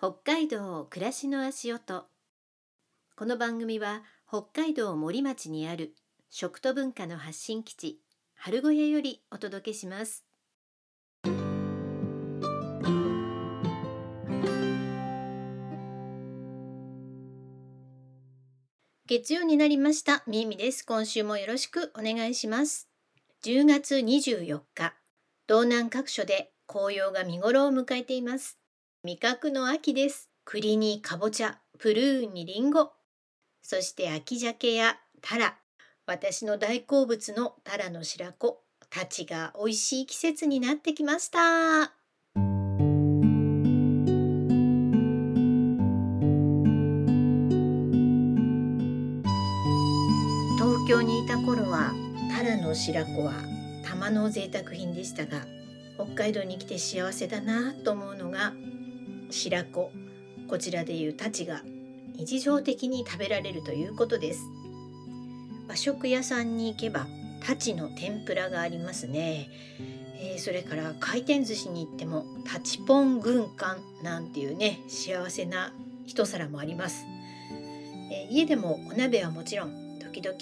北海道暮らしの足音。この番組は北海道森町にある食と文化の発信基地春小屋よりお届けします。月曜になりました。みみです。今週もよろしくお願いします。10月24日道南各所で紅葉が見頃を迎えています。味覚の秋です。栗にかぼちゃ、プルーンにりんご、そして秋鮭やタラ、私の大好物のタラの白子たちが美味しい季節になってきました。東京にいた頃はタラの白子は玉の贅沢品でしたが北海道に来て幸せだなと思うのが白子。こちらでいう太刀が日常的に食べられるということです。和食屋さんに行けば太刀の天ぷらがありますね、えー、それから回転寿司に行ってもタチポン軍艦なんていうね幸せな一皿もあります、えー、家でもお鍋はもちろん時々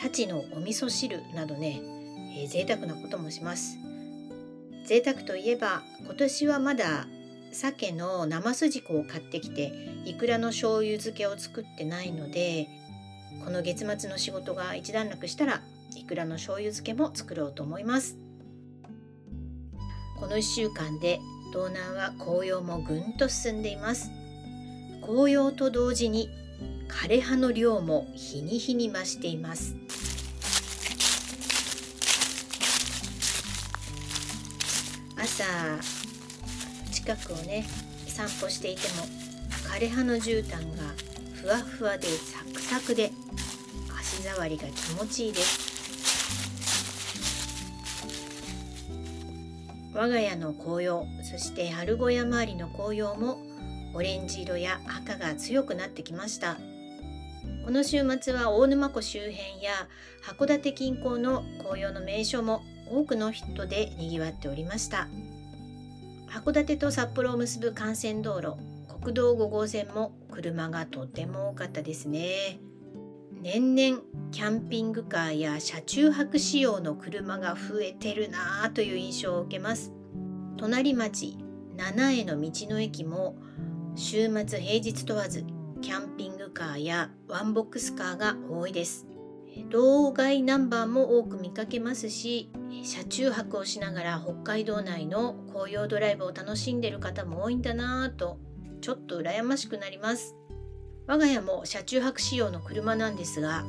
太刀のお味噌汁などね、えー、贅沢なこともします。贅沢といえば今年はまだ鮭の生筋子を買ってきていくらの醤油漬けを作ってないのでこの月末の仕事が一段落したらいくらの醤油漬けも作ろうと思います。この1週間で道南は紅葉もぐんと進んでいます。紅葉と同時に枯葉の量も日に日に増しています。朝近くをね散歩していても枯葉の絨毯がふわふわでサクサクで足触りが気持ちいいです我が家の紅葉そして春小屋周りの紅葉もオレンジ色や赤が強くなってきましたこの週末は大沼湖周辺や函館近郊の紅葉の名所も多くの人で賑わっておりました。函館と札幌を結ぶ幹線道路国道5号線も車がとても多かったですね。年々キャンピングカーや車中泊仕様の車が増えてるなぁという印象を受けます。隣町七重の道の駅も週末平日問わずキャンピングカーやワンボックスカーが多いです道外ナンバーも多く見かけますし車中泊をしながら北海道内の紅葉ドライブを楽しんでる方も多いんだなぁとちょっと羨ましくなります我が家も車中泊仕様の車なんですが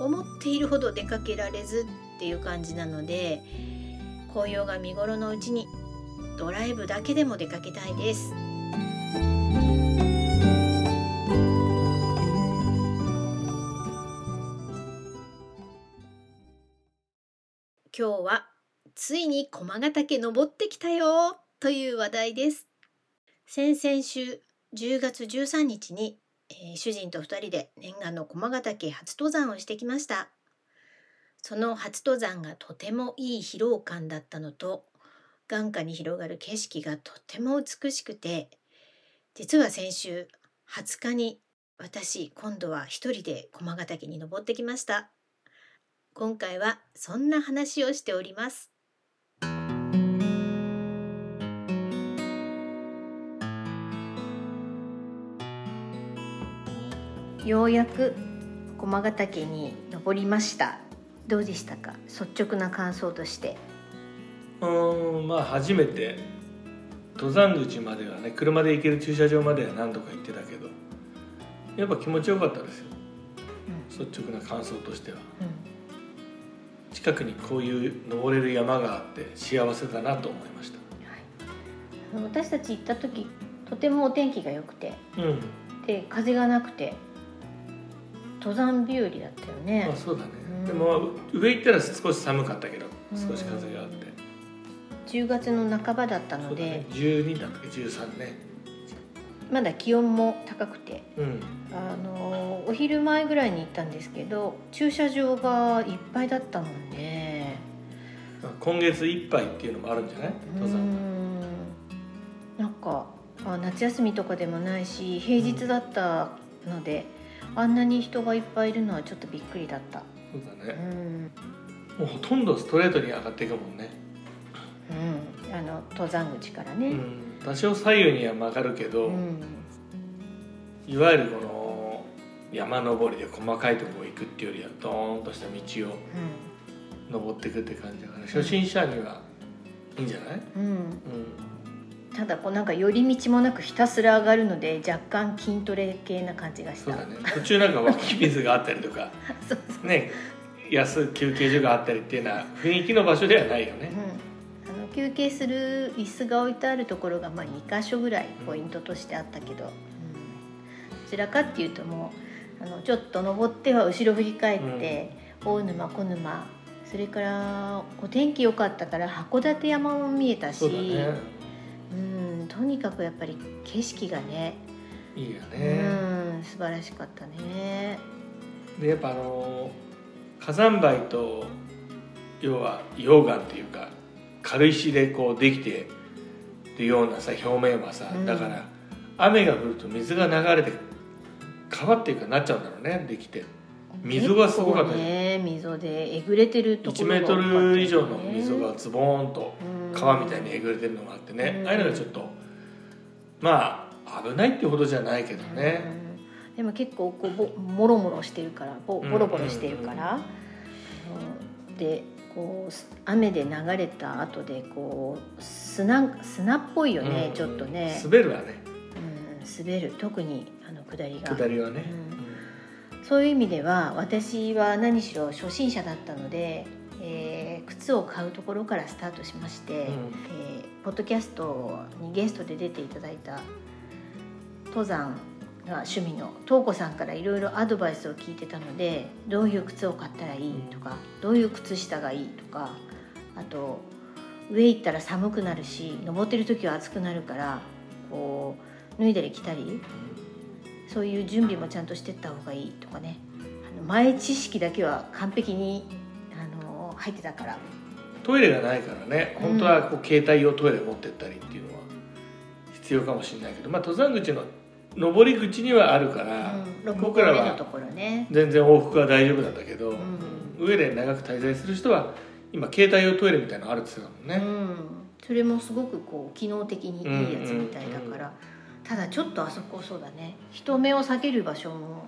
思っているほど出かけられずっていう感じなので紅葉が見頃のうちにドライブだけでも出かけたいです。今日はついに駒ヶ岳登ってきたよという話題です。先々週10月13日に、えー、主人と2人で念願の駒ヶ岳初登山をしてきました。その初登山がとてもいい疲労感だったのと眼下に広がる景色がとても美しくて実は先週20日に私今度は一人で駒ヶ岳に登ってきました。今回はそんな話をしております。ようやく駒ヶ岳に登りました。どうでしたか？率直な感想として。うんまあ初めて登山口まではね車で行ける駐車場までは何度か行ってたけどやっぱ気持ちよかったですよ、うん、率直な感想としては。うん近くにこういう登れる山があって幸せだなと思いました、はい、私たち行った時とてもお天気が良くて、うん、で風がなくて登山日和だったよね。あそうだね、うん、でも上行ったら少し寒かったけど少し風があって、うん、10月の半ばだったので、ね、12だったっけ？13ね。まだ気温も高くて、うん、あのお昼前ぐらいに行ったんですけど駐車場がいっぱいだったもんね今月いっぱいっていうのもあるんじゃない？登山。なんかあ夏休みとかでもないし平日だったので、あんなに人がいっぱいいるのはちょっとびっくりだった。そうだうね、ん、もうほとんどストレートに上がっていくもんね、うん、あの登山口からね。うん、多少左右には曲がるけど、うん。いわゆるこの山登りで細かいところ行くっていうよりはドーンとした道を登っていくって感じだから初心者にはいいんじゃない、うん。うん。うん、ただこうなんか寄り道もなくひたすら上がるので若干筋トレ系な感じがした。そうだね。途中なんか湧き水があったりとか。そうね。安休憩所があったりっていうのは雰囲気の場所ではないよね。うん、あの休憩する椅子が置いてあるところがまあ2箇所ぐらいポイントとしてあったけど、うん。どちらかっていうともうあのちょっと登っては後ろ振り返って、大沼小沼それからお天気良かったから函館山も見えたしね。うん、とにかくやっぱり景色がねいいようね、ん素晴らしかったね。でやっぱあの火山灰と要は溶岩っていうか軽石でこうできてるようなさ表面はさ、うん。だから雨が降ると水が流れて川っていうかなっちゃうんだろうねできて溝がすごかったね溝でえぐれてるとこ1ろメートル以上の溝がズボーンとうん川みたいにえぐれてるのがあってね、うん。ああいうのがちょっとまあ危ないってほどじゃないけどね、うん。でも結構こうぼもろもろしてるからボボロボロしてるから、あのでこうす雨で流れた後でこう砂砂っぽいよね、うん。ちょっとね、滑るわね。うん、滑る。特にあの下りが。下りはね、そういう意味では私は何しろ初心者だったので、えー靴を買うところからスタートしまして、うん。えーポッドキャストにゲストで出ていただいた登山が趣味の東子さんからいろいろアドバイスを聞いてたのでどういう靴を買ったらいいとか、どういう靴下がいいとかあと上行ったら寒くなるし登ってる時は暑くなるからこう脱いだり着たりそういう準備もちゃんとしてった方がいいとかね。あの前知識だけは完璧にあの入ってたから。トイレがないからね。本当はこう携帯用トイレ持ってったりっていうのは必要かもしれないけど、まあ、登山口の上り口にはあるから、うん、6僕らは全然往復は大丈夫なんだけど、うん。上で長く滞在する人は今携帯用トイレみたいなのあるって言ってたもんね、うん、それもすごくこう機能的にいいやつみたいだから、ただちょっとあそこそうだね。人目を避ける場所も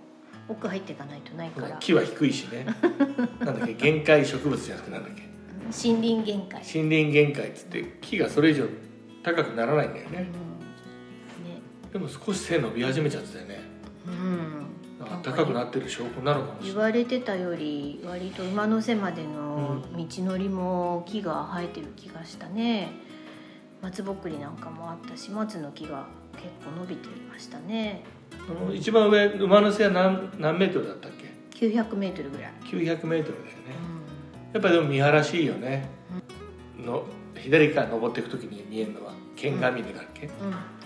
奥入っていかないとないから。木は低いしね。なんだっけ？限界植物じゃなくてなんだっけ？森林限界、森林限界っつって木がそれ以上高くならないんだようん、ね。ねでも少し背伸び始めちゃってたよね。うん。暖かくなってる証拠なのかもし言れない。われてたより割と馬の背までの道のりも木が生えてる気がしたね。松ぼっくりなんかもあったし松の木が結構伸びてましたね。あの一番上馬の背は何何メートルだったっけ？900メートルぐらい、900メートルだよね。うやっぱりでも見晴らしいよね。の左から登っていく時に見えるのは剣ヶ峰だっけ、ん。うん、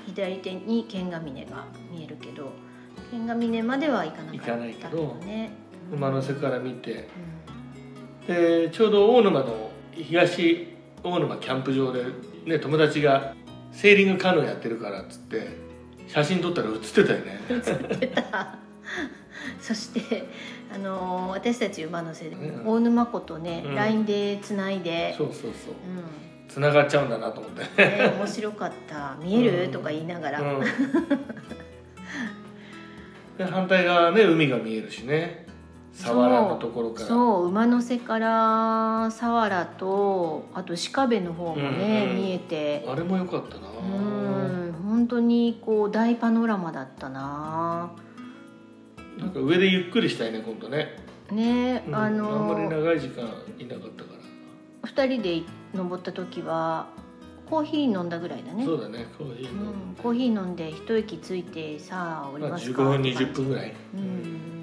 左手に剣ヶ峰が見えるけど剣ヶ峰までは行かなかった行かないけどね馬の背から見て。うでちょうど大沼の東大沼キャンプ場で、ね、友達がセーリングカヌーやってるからっつって写真撮ったら写ってたよね。ん出た。そして、あのー私たち馬の背で、うん。大沼湖とね、うん。LINE でつないでそうそうそう。うん。つながっちゃうんだなと思って。ね、面白かった。見える、うん。とか言いながら、うん。で反対側ね海が見えるしね佐原のところから。そう馬の背から佐原とあと鹿部の方もね、うんうん見えて。あれも良かったな。うん本当にこう大パノラマだったな。なんか上でゆっくりしたいね今度ね、ね、うんああんまりの長い時間いなかったから。2人で登った時はコーヒー飲んだぐらいだね。そうだねコーヒーの、うん、コーヒー飲んで一息ついてさあ降りまあ、15ますか分って感じ20分ぐらい。うん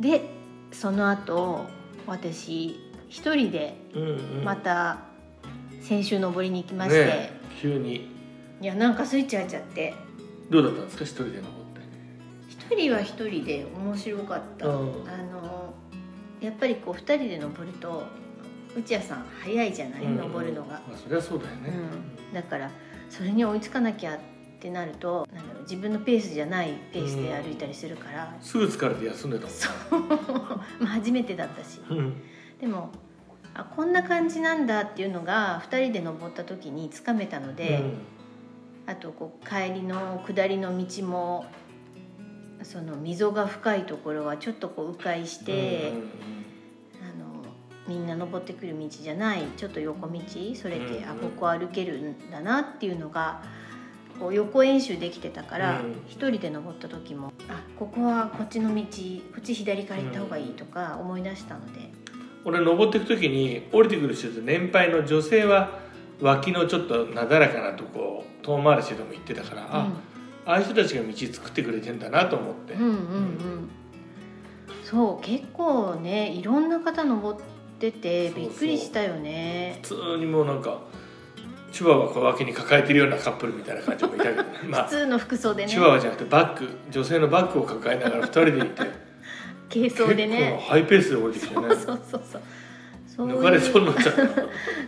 でその後私一人でうんうん。また先週登りに行きまして、ね急に。いやなんかスイッチ入っちゃって。どうだったんですか？一人で登って。一人は一人で面白かった、うん。あのやっぱりこう二人で登ると内谷さん早いじゃない、登るのが、まあ、そりゃそうだよね、うん、だからそれに追いつかなきゃっってなるとなんだろう自分のペースじゃないペースで歩いたりするから、すぐ疲れて休んでたもんそう。まあ初めてだったし。うん。でもあこんな感じなんだっていうのが2人で登った時につかめたので、あとこう帰りの下りの道もその溝が深いところはちょっとこう迂回して、うんうんうん。あのみんな登ってくる道じゃないちょっと横道それで、うん。あここ歩けるんだなっていうのがこう横演習できてたからうん。一、人で登った時もあ。ここはこっちの道こっち左から行った方がいいとか思い出したので、俺登っていく時に降りてくる人って年配の女性は脇のちょっとなだらかなとこ遠回りしてでも行ってたから、あああいう人たちが道作ってくれてんだなと思って、うん、うんうん。うんそう結構ねいろんな方登っててびっくりしたよね。普通にもうなんかチワワ小脇に抱えてるようなカップルみたいな感じもいたけどね。まあ普通の服装でね。チワワじゃなくてバッグ女性のバッグを抱えながら2人でいて。軽装でね。結構ハイペースで降りてきてね。そうそうそう。そう抜かれそうになっちゃっ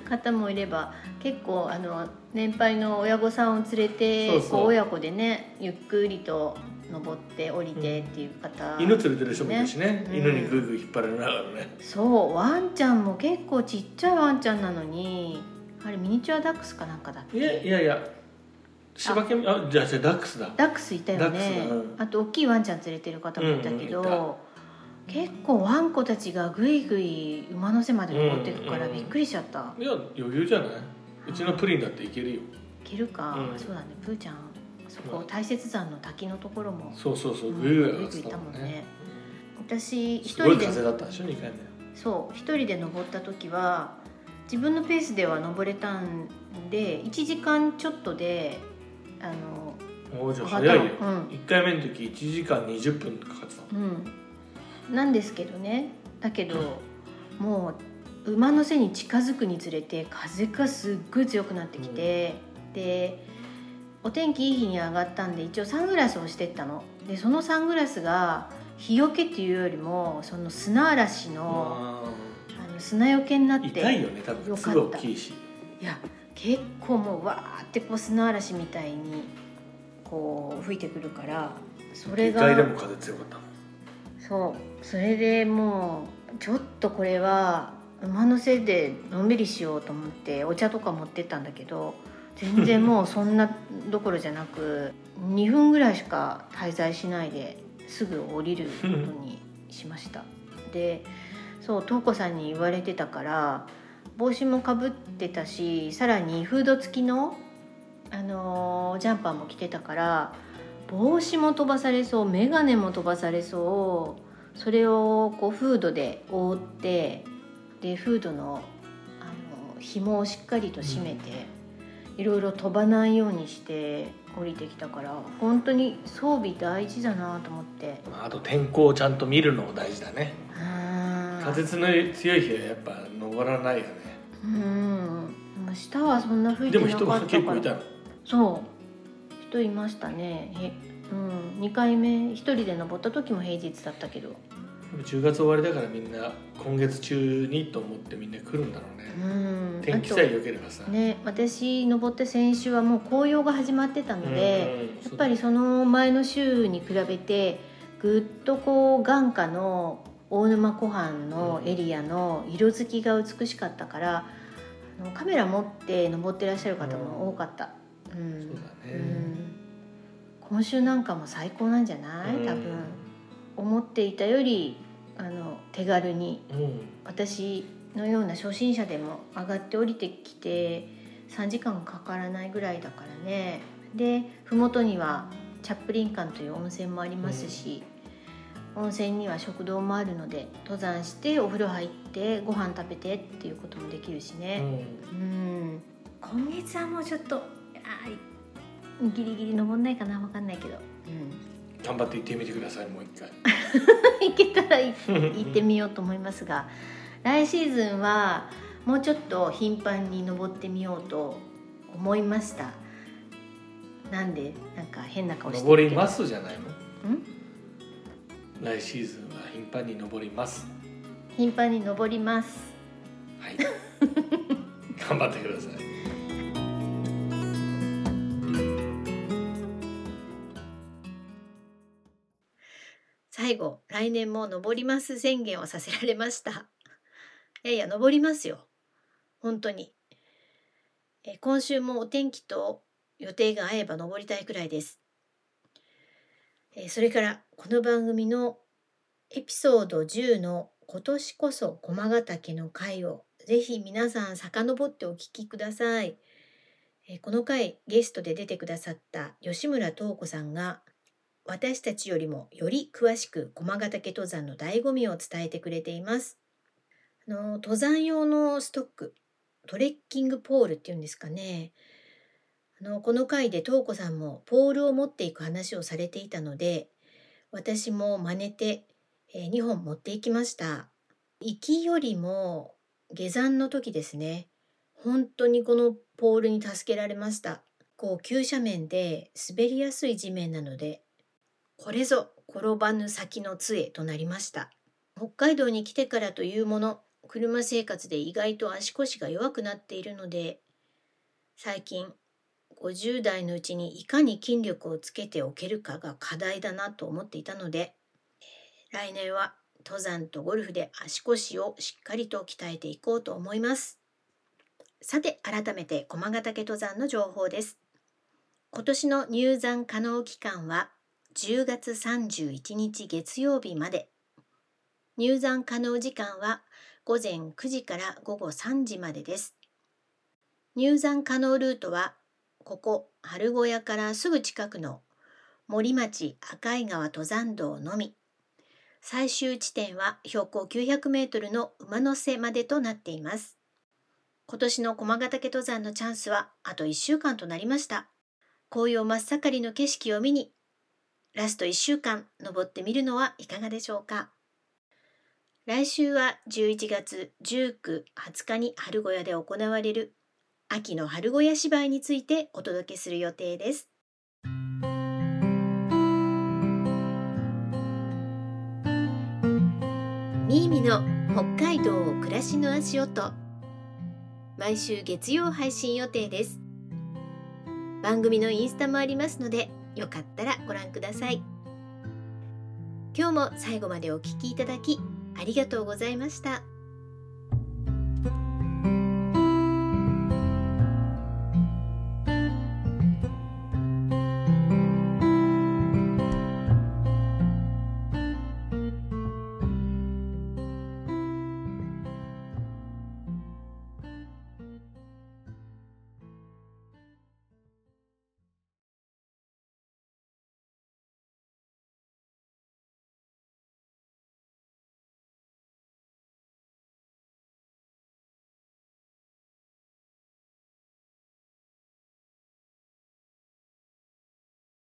た。方もいれば結構あの年配の親御さんを連れてこう親子でねゆっくりと登って降りてっていう方、犬連れてる人もいるしね。ね。犬にグイグイ引っ張られながらね。そうワンちゃんも結構ちっちゃいワンちゃんなのにあれミニチュアダックスかなんかだっけ？いやいやいや。柴犬あ。じゃあじゃあダックスだ。ダックスいたよね。うん。あと大きいワンちゃん連れてる方もいたけど、うんうん結構ワンコたちがぐいぐい馬の背まで登っていくからうんうんびっくりしちゃった、いや余裕じゃない？うちのプリンだっていけるよ。いけるか、うん。そうだね。プーちゃんそこうん。大雪山の滝のところもそうそうそうぐいぐいいがってたもんね。ね。私一すごい人で風だったでしょ？2回目。そう一人で登った時は自分のペースでは登れたんで1時間ちょっとであのおーじゃ早いよ、うん。1回目の時1時間20分かかってたの。うん、なんですけどね。だけどもう馬の背に近づくにつれて風がすっごい強くなってきて、でお天気いい日に上がったんで一応サングラスをしてったの。でそのサングラスが日よけっていうよりもその砂嵐の砂よけになっーて痛いよね多分。すぐ大きいしいや結構もうわーってこう砂嵐みたいにこう吹いてくるからそれ2が回でも風強かったもん。そう。それでもうちょっとこれは馬のせいでのんびりしようと思ってお茶とか持ってったんだけど全然もうそんなどころじゃなく2分ぐらいしか滞在しないですぐ降りることにしました。でそう瞳子さんに言われてたから帽子もかぶってたしさらにフード付きの、あのージャンパーも着てたから帽子も飛ばされそう眼鏡も飛ばされそうそれをこうフードで覆ってでフードのあの紐をしっかりと締めて、いろいろ飛ばないようにして降りてきたから本当に装備大事だなと思って。まあ、あと天候をちゃんと見るのも大事だね。うん風強い強い日はやっぱ登らないよね。うん。明日はそんな吹いてなかったから。結構いたの。そう。人いましたね。へ、うん、2回目一人で登った時も平日だったけど。10月終わりだからみんな今月中にと思ってみんな来るんだろうね、うん。天気さえ良ければさ、ね私登って先週はもう紅葉が始まってたので、うん。やっぱりその前の週に比べてぐっとこう眼下の大沼湖畔のエリアの色づきが美しかったからあのカメラ持って登ってらっしゃる方も多かった、うん。そうだね。うん。今週なんかも最高なんじゃない？多分、思っていたよりあの手軽にうん、うん私のような初心者でも上がって降りてきて3時間かからないぐらいだからね。で麓にはチャップリン館という温泉もありますし、温泉には食堂もあるので登山してお風呂入ってご飯食べてっていうこともできるしね。うん。今月はもうちょっとギリギリ登んないかな分かんないけど、うん、頑張って行ってみてくださいもう一回。行けたら行行ってみようと思いますが来シーズンはもうちょっと頻繁に登ってみようと思いました。なんでなんか変な顔して登りますじゃないの？ん？来シーズンは頻繁に登ります。頻繁に登ります。はい。頑張ってください。最後来年も登ります宣言をさせられました。いやいや登りますよ。本当に。え今週もお天気と予定が合えば登りたいくらいです。えそれからこの番組のエピソード10の今年こそ駒ヶ岳の回をぜひ皆さん遡ってお聞きください。えこの回ゲストで出てくださった吉村東子さんが私たちよりもより詳しく駒ヶ岳登山の醍醐味を伝えてくれています。あの登山用のストックトレッキングポールっていうんですかねのこの回で東子さんもポールを持っていく話をされていたので私も真似て、えー、2本持っていきました。行きよりも下山の時ですね。本当にこのポールに助けられました。こう急斜面で滑りやすい地面なのでこれぞ転ばぬ先の杖となりました。北海道に来てからというもの車生活で意外と足腰が弱くなっているので最近50代のうちにいかに筋力をつけておけるかが課題だなと思っていたので来年は登山とゴルフで足腰をしっかりと鍛えていこうと思います。さて改めて駒ヶ岳登山の情報です。今年の入山可能期間は10月31日月曜日まで。入山可能時間は午前9時から午後3時までです。入山可能ルートはここ春小屋からすぐ近くの森町赤井川登山道のみ。最終地点は標高900メートルの馬の背までとなっています。今年の駒ヶ岳登山のチャンスはあと1週間となりました。紅葉真っ盛りの景色を見にラスト1週間登ってみるのはいかがでしょうか。来週は11月19、20日に春小屋で行われる秋の春小屋芝居についてお届けする予定です。みーみの北海道暮らしの足音毎週月曜配信予定です番組のインスタもありますのでよかったらご覧ください今日も最後までお聴きいただきありがとうございました。